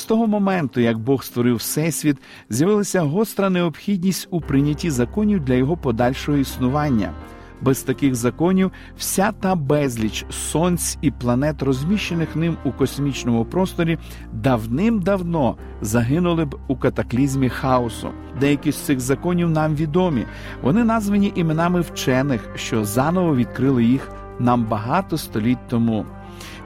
З того моменту, як Бог створив Всесвіт, з'явилася гостра необхідність у прийнятті законів для його подальшого існування. Без таких законів вся та безліч сонць і планет, розміщених ним у космічному просторі, давним-давно загинули б у катаклізмі хаосу. Деякі з цих законів нам відомі. Вони названі іменами вчених, що заново відкрили їх нам багато століть тому.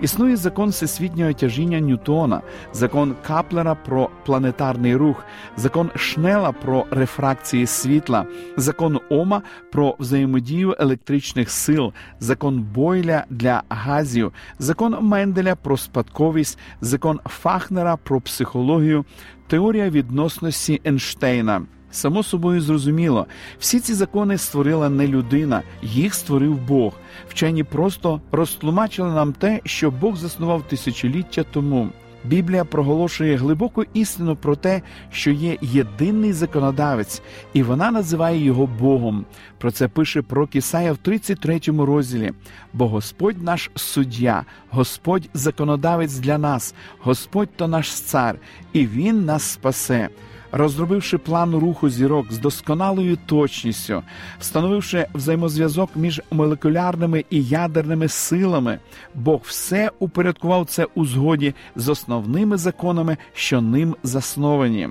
Існує закон всесвітнього тяжіння Ньютона, закон Каплера про планетарний рух, закон Шнела про рефракції світла, закон Ома про взаємодію електричних сил, закон Бойля для газів, закон Менделя про спадковість, закон Фахнера про психологію, теорія відносності Ейнштейна. Само собою зрозуміло, всі ці закони створила не людина, їх створив Бог. Вчені просто розтлумачили нам те, що Бог заснував тисячоліття тому. Біблія проголошує глибоку істину про те, що є єдиний законодавець, і вона називає його Богом. Про це пише пророк Ісая в 33 розділі. Бо Господь наш суддя, Господь законодавець для нас, Господь то наш цар, і Він нас спасе розробивши план руху зірок з досконалою точністю, встановивши взаємозв'язок між молекулярними і ядерними силами, Бог все упорядкував це у згоді з основними законами, що ним засновані.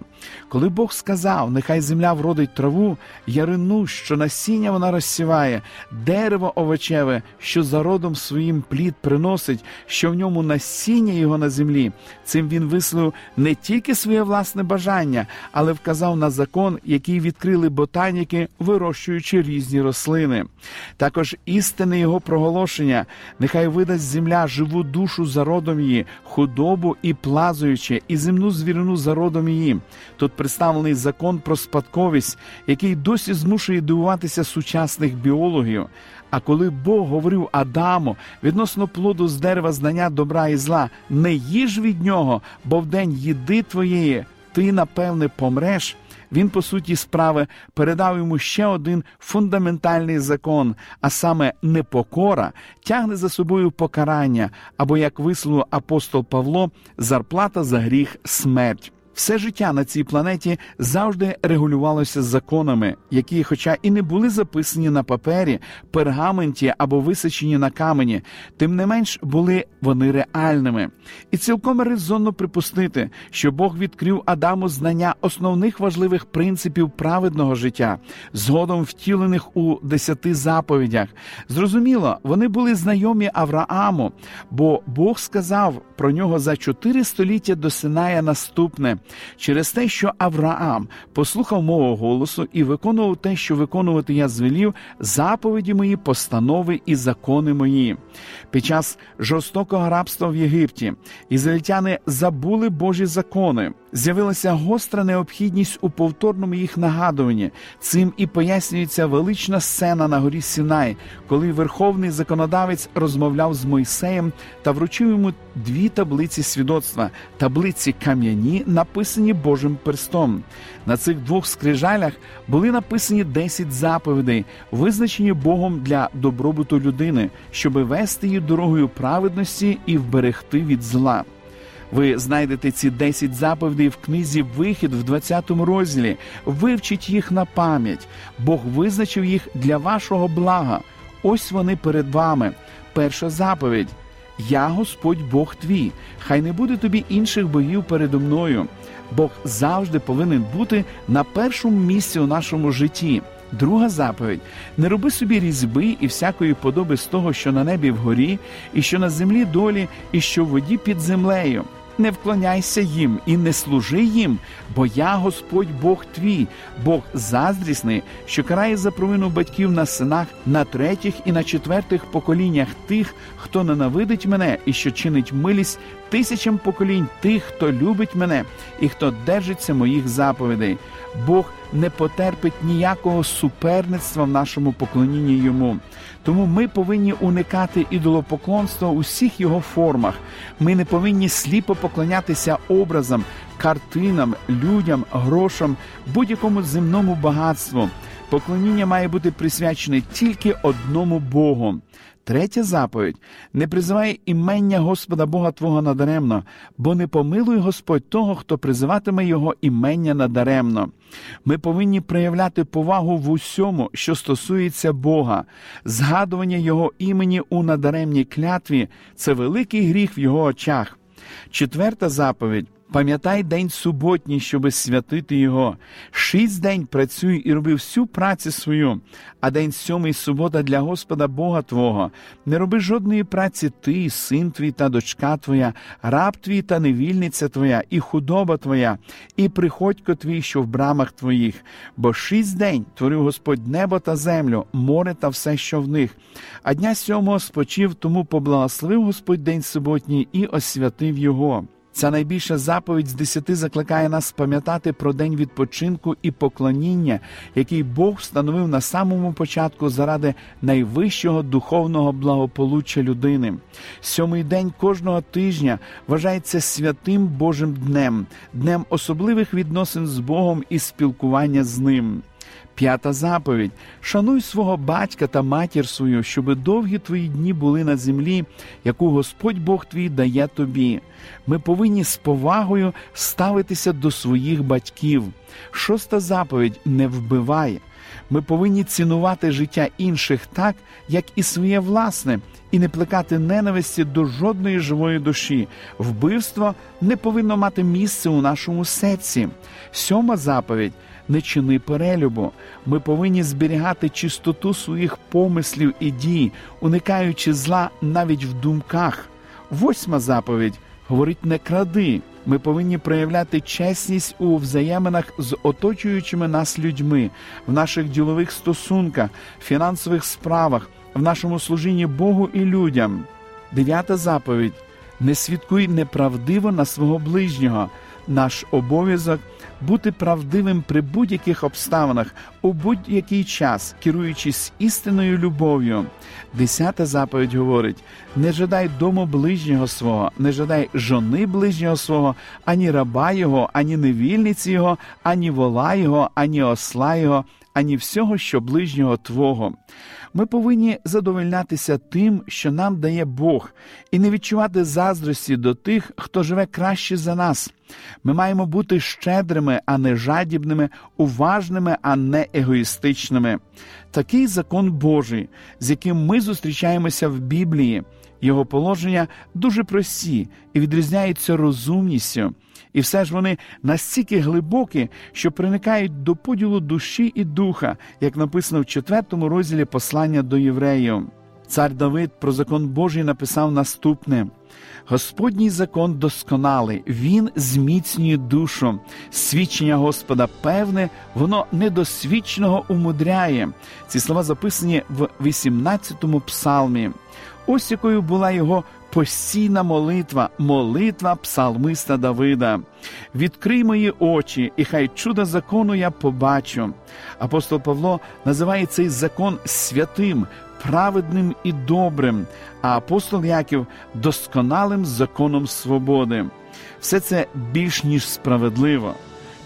Коли Бог сказав, нехай земля вродить траву, ярину, що насіння вона розсіває, дерево овочеве, що за родом своїм плід приносить, що в ньому насіння його на землі, цим він висловив не тільки своє власне бажання, але вказав на закон, який відкрили ботаніки, вирощуючи різні рослини. Також істинне його проголошення, нехай видасть земля живу душу за родом її, худобу і плазуючи, і земну звірину за родом її. Тут представлений закон про спадковість, який досі змушує дивуватися сучасних біологів. А коли Бог говорив Адаму відносно плоду з дерева знання добра і зла, не їж від нього, бо в день їди твоєї ти, напевне, помреш. Він, по суті, справи передав йому ще один фундаментальний закон, а саме непокора тягне за собою покарання, або, як висловив апостол Павло, зарплата за гріх смерть. Все життя на цій планеті завжди регулювалося законами, які, хоча і не були записані на папері, пергаменті або височені на камені, тим не менш були вони реальними. І цілком резонно припустити, що Бог відкрив Адаму знання основних важливих принципів праведного життя, згодом втілених у десяти заповідях. Зрозуміло, вони були знайомі Аврааму, бо Бог сказав про нього за чотири століття до Синая наступне через те, що Авраам послухав мого голосу і виконував те, що виконувати я звелів, заповіді мої, постанови і закони мої. Під час жорстокого рабства в Єгипті ізраїльтяни забули Божі закони. З'явилася гостра необхідність у повторному їх нагадуванні. Цим і пояснюється велична сцена на горі Сінай, коли верховний законодавець розмовляв з Мойсеєм та вручив йому дві таблиці свідоцтва, таблиці кам'яні, написані Божим перстом. На цих двох скрижалях були написані 10 заповідей, визначені Богом для добробуту людини, щоби вести її дорогою праведності і вберегти від зла. Ви знайдете ці 10 заповідей в книзі Вихід в 20 розділі. Вивчіть їх на пам'ять. Бог визначив їх для вашого блага. Ось вони перед вами. Перша заповідь. Я Господь Бог твій, хай не буде тобі інших богів передо мною. Бог завжди повинен бути на першому місці у нашому житті. Друга заповідь не роби собі різьби і всякої подоби з того, що на небі вгорі, і що на землі долі, і що в воді під землею. Не вклоняйся їм і не служи їм, бо я Господь Бог твій, Бог заздрісний, що карає за провину батьків на синах, на третіх і на четвертих поколіннях тих, хто ненавидить мене і що чинить милість тисячам поколінь тих, хто любить мене і хто держиться моїх заповідей. Бог не потерпить ніякого суперництва в нашому поклонінні йому. Тому ми повинні уникати ідолопоклонства у всіх його формах. Ми не повинні сліпо поклонятися образам, картинам, людям, грошам, будь-якому земному багатству. Поклоніння має бути присвячене тільки одному Богу. Третя заповідь не призивай імення Господа Бога Твого надаремно, бо не помилуй Господь того, хто призиватиме Його імення надаремно. Ми повинні проявляти повагу в усьому, що стосується Бога, згадування Його імені у надаремній клятві це великий гріх в його очах. Четверта заповідь Пам'ятай день суботній, щоби святити його. Шість день працюй і роби всю працю свою, а день сьомий субота для Господа Бога Твого. Не роби жодної праці ти, син твій та дочка твоя, раб твій та невільниця твоя, і худоба твоя, і приходько твій, що в брамах твоїх. Бо шість день творив Господь небо та землю, море та все, що в них. А дня сьомого спочив, тому поблагословив Господь день суботній і освятив його. Ця найбільша заповідь з десяти закликає нас пам'ятати про день відпочинку і поклоніння, який Бог встановив на самому початку заради найвищого духовного благополуччя людини. Сьомий день кожного тижня вважається святим Божим днем, днем особливих відносин з Богом і спілкування з ним. П'ята заповідь: шануй свого батька та матір свою, щоби довгі твої дні були на землі, яку Господь Бог твій дає тобі. Ми повинні з повагою ставитися до своїх батьків. Шоста заповідь не вбивай. Ми повинні цінувати життя інших так, як і своє власне, і не плекати ненависті до жодної живої душі. Вбивство не повинно мати місце у нашому серці. Сьома заповідь не чини перелюбу. Ми повинні зберігати чистоту своїх помислів і дій, уникаючи зла навіть в думках. Восьма заповідь говорить не кради. Ми повинні проявляти чесність у взаєминах з оточуючими нас людьми, в наших ділових стосунках, фінансових справах, в нашому служінні Богу і людям. Дев'ята заповідь не свідкуй неправдиво на свого ближнього. Наш обов'язок бути правдивим при будь-яких обставинах у будь-який час, керуючись істинною любов'ю. Десята заповідь говорить: не жадай дому ближнього свого, не жадай жони ближнього свого, ані раба його, ані невільниці його, ані вола його, ані осла його, ані всього, що ближнього Твого. Ми повинні задовольнятися тим, що нам дає Бог, і не відчувати заздрості до тих, хто живе краще за нас. Ми маємо бути щедрими, а не жадібними, уважними, а не егоїстичними. Такий закон Божий, з яким ми зустрічаємося в Біблії. Його положення дуже прості і відрізняються розумністю, і все ж вони настільки глибокі, що проникають до поділу душі і духа, як написано в четвертому розділі послання до євреїв. Цар Давид про закон Божий написав наступне: Господній закон досконалий, він зміцнює душу. Свідчення Господа певне, воно недосвідченого умудряє. Ці слова записані в 18-му псалмі. Ось якою була його постійна молитва, молитва псалмиста Давида. Відкрий мої очі, і хай чудо закону я побачу. Апостол Павло називає цей закон святим, праведним і добрим, а апостол Яків досконалим законом свободи. Все це більш ніж справедливо.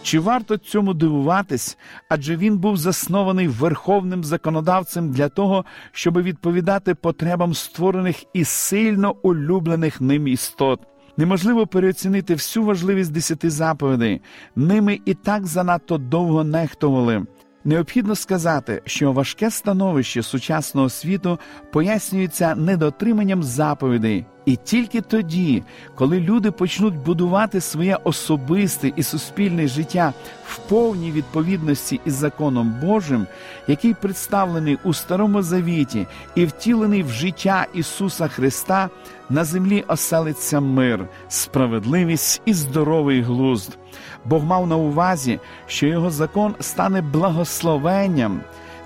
Чи варто цьому дивуватись? Адже він був заснований верховним законодавцем для того, щоб відповідати потребам створених і сильно улюблених ним істот. Неможливо переоцінити всю важливість десяти заповідей. Ними і так занадто довго нехтували. Необхідно сказати, що важке становище сучасного світу пояснюється недотриманням заповідей. І тільки тоді, коли люди почнуть будувати своє особисте і суспільне життя в повній відповідності із законом Божим, який представлений у Старому Завіті і втілений в життя Ісуса Христа, на землі оселиться мир, справедливість і здоровий глузд. Бог мав на увазі, що його закон стане благословенням,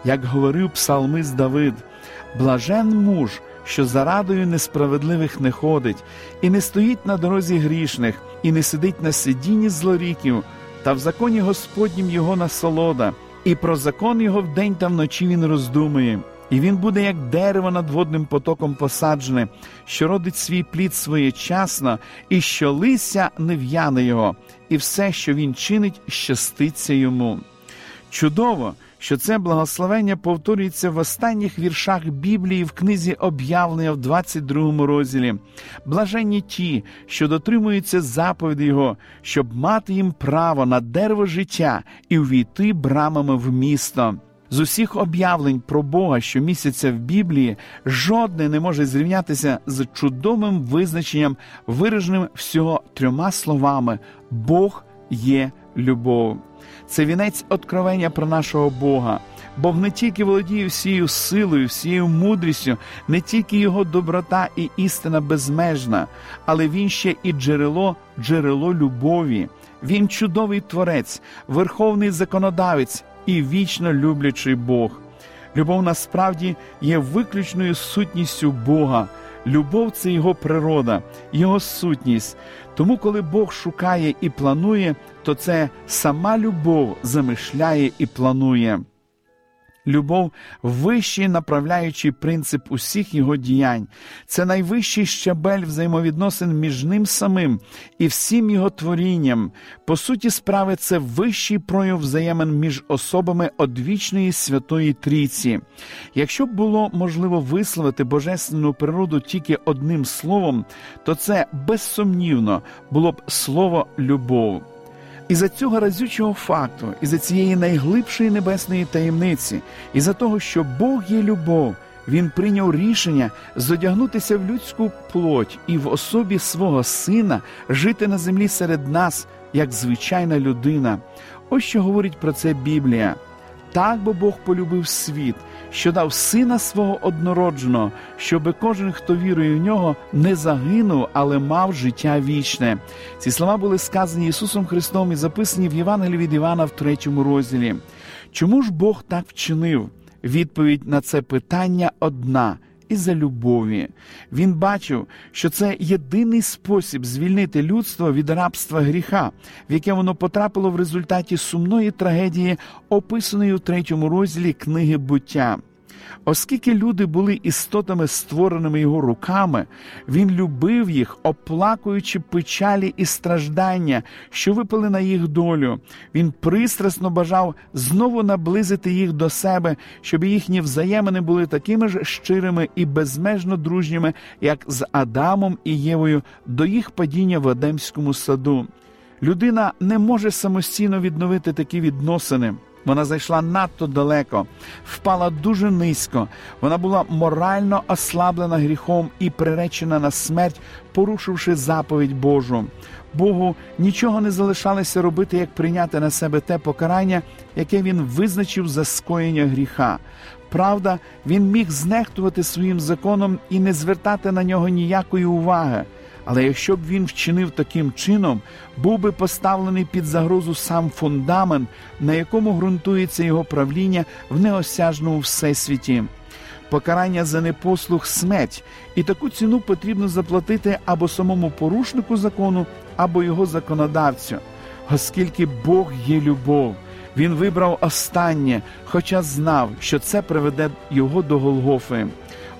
як говорив псалмист Давид, блажен муж що за радою несправедливих не ходить, і не стоїть на дорозі грішних, і не сидить на сидінні злоріків, та в законі Господнім його насолода, і про закон його вдень та вночі він роздумує. І він буде, як дерево над водним потоком посаджене, що родить свій плід своєчасно, і що лися не в'яне його, і все, що він чинить, щаститься йому. Чудово, що це благословення повторюється в останніх віршах Біблії в книзі об'явлення в 22 розділі. Блаженні ті, що дотримуються заповіді Його, щоб мати їм право на дерево життя і увійти брамами в місто. З усіх об'явлень про Бога, що місяця в Біблії, жодне не може зрівнятися з чудовим визначенням, вираженим всього трьома словами: Бог є любов це вінець откровення про нашого Бога. Бог не тільки володіє всією силою, всією мудрістю, не тільки його доброта і істина безмежна, але він ще і джерело, джерело любові. Він чудовий творець, верховний законодавець і вічно люблячий Бог. Любов насправді є виключною сутністю Бога. Любов це його природа, його сутність. Тому, коли Бог шукає і планує, то це сама любов замишляє і планує. Любов вищий направляючий принцип усіх його діянь, це найвищий щабель взаємовідносин між ним самим і всім його творінням. По суті, справи, це вищий прояв взаємин між особами одвічної Святої Трійці. Якщо б було можливо висловити божественну природу тільки одним словом, то це безсумнівно було б слово любов. І за цього разючого факту, і за цієї найглибшої небесної таємниці, і за того, що Бог є любов, він прийняв рішення зодягнутися в людську плоть і в особі свого сина жити на землі серед нас як звичайна людина. Ось що говорить про це Біблія. Так бо Бог полюбив світ, що дав сина свого однородженого, щоби кожен, хто вірує в нього, не загинув, але мав життя вічне. Ці слова були сказані Ісусом Христом і записані в Євангелії від Івана в третьому розділі. Чому ж Бог так вчинив? Відповідь на це питання одна і за любові. Він бачив, що це єдиний спосіб звільнити людство від рабства гріха, в яке воно потрапило в результаті сумної трагедії, описаної у третьому розділі книги буття. Оскільки люди були істотами, створеними його руками, він любив їх, оплакуючи печалі і страждання, що випали на їх долю. Він пристрасно бажав знову наблизити їх до себе, щоб їхні взаємини були такими ж щирими і безмежно дружніми, як з Адамом і Євою до їх падіння в Едемському саду. Людина не може самостійно відновити такі відносини. Вона зайшла надто далеко, впала дуже низько. Вона була морально ослаблена гріхом і приречена на смерть, порушивши заповідь Божу. Богу нічого не залишалося робити, як прийняти на себе те покарання, яке він визначив за скоєння гріха. Правда, він міг знехтувати своїм законом і не звертати на нього ніякої уваги. Але якщо б він вчинив таким чином, був би поставлений під загрозу сам фундамент, на якому ґрунтується його правління в неосяжному всесвіті. Покарання за непослух смерть, і таку ціну потрібно заплатити або самому порушнику закону, або його законодавцю, оскільки Бог є любов. Він вибрав останнє, хоча знав, що це приведе його до Голгофи.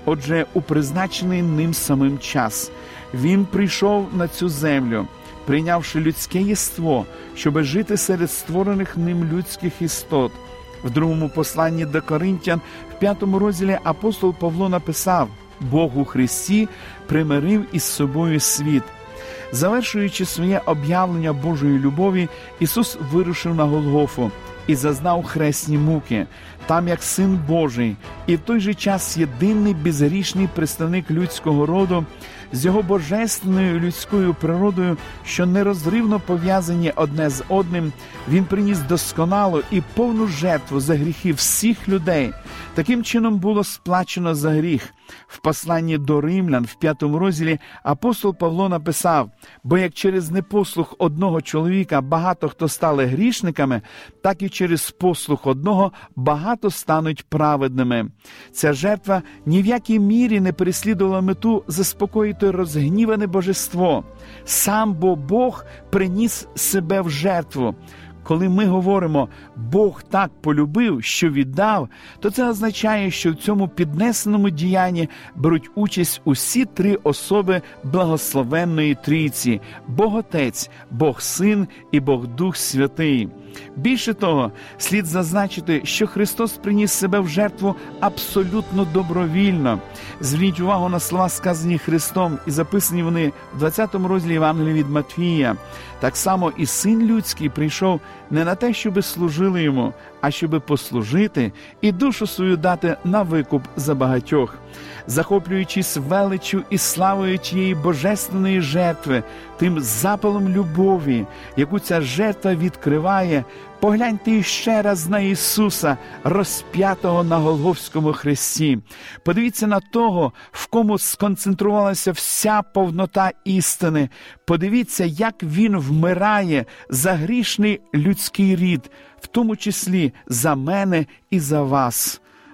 Отже, у призначений ним самим час він прийшов на цю землю, прийнявши людське єство, щоб жити серед створених ним людських істот. В другому посланні до Коринтян, в п'ятому розділі апостол Павло написав: Бог у Христі примирив із собою світ. Завершуючи своє об'явлення Божої любові, Ісус вирушив на Голгофу і зазнав хресні муки, там як син Божий, і в той же час єдиний безгрішний представник людського роду, з його божественною людською природою, що нерозривно пов'язані одне з одним, він приніс досконалу і повну жертву за гріхи всіх людей. Таким чином було сплачено за гріх. В посланні до римлян в п'ятому розділі апостол Павло написав: бо як через непослух одного чоловіка багато хто стали грішниками, так і через послух одного багато стануть праведними. Ця жертва ні в якій мірі не переслідувала мету заспокоїти розгніване божество. Сам бо Бог приніс себе в жертву. Коли ми говоримо Бог так полюбив, що віддав, то це означає, що в цьому піднесеному діянні беруть участь усі три особи благословенної трійці: Бог Отець, Бог Син і Бог Дух Святий. Більше того, слід зазначити, що Христос приніс себе в жертву абсолютно добровільно. Зверніть увагу на слова, сказані Христом, і записані вони в 20 розділі Євангелія від Матвія. Так само і син людський прийшов не на те, щоби служили йому, а щоби послужити і душу свою дати на викуп за багатьох, захоплюючись величю і славою тієї божественної жертви, тим запалом любові, яку ця жертва відкриває. Погляньте іще раз на Ісуса, розп'ятого на Голговському хресті. Подивіться на того, в кому сконцентрувалася вся повнота істини. Подивіться, як Він вмирає за грішний людський рід, в тому числі за мене і за вас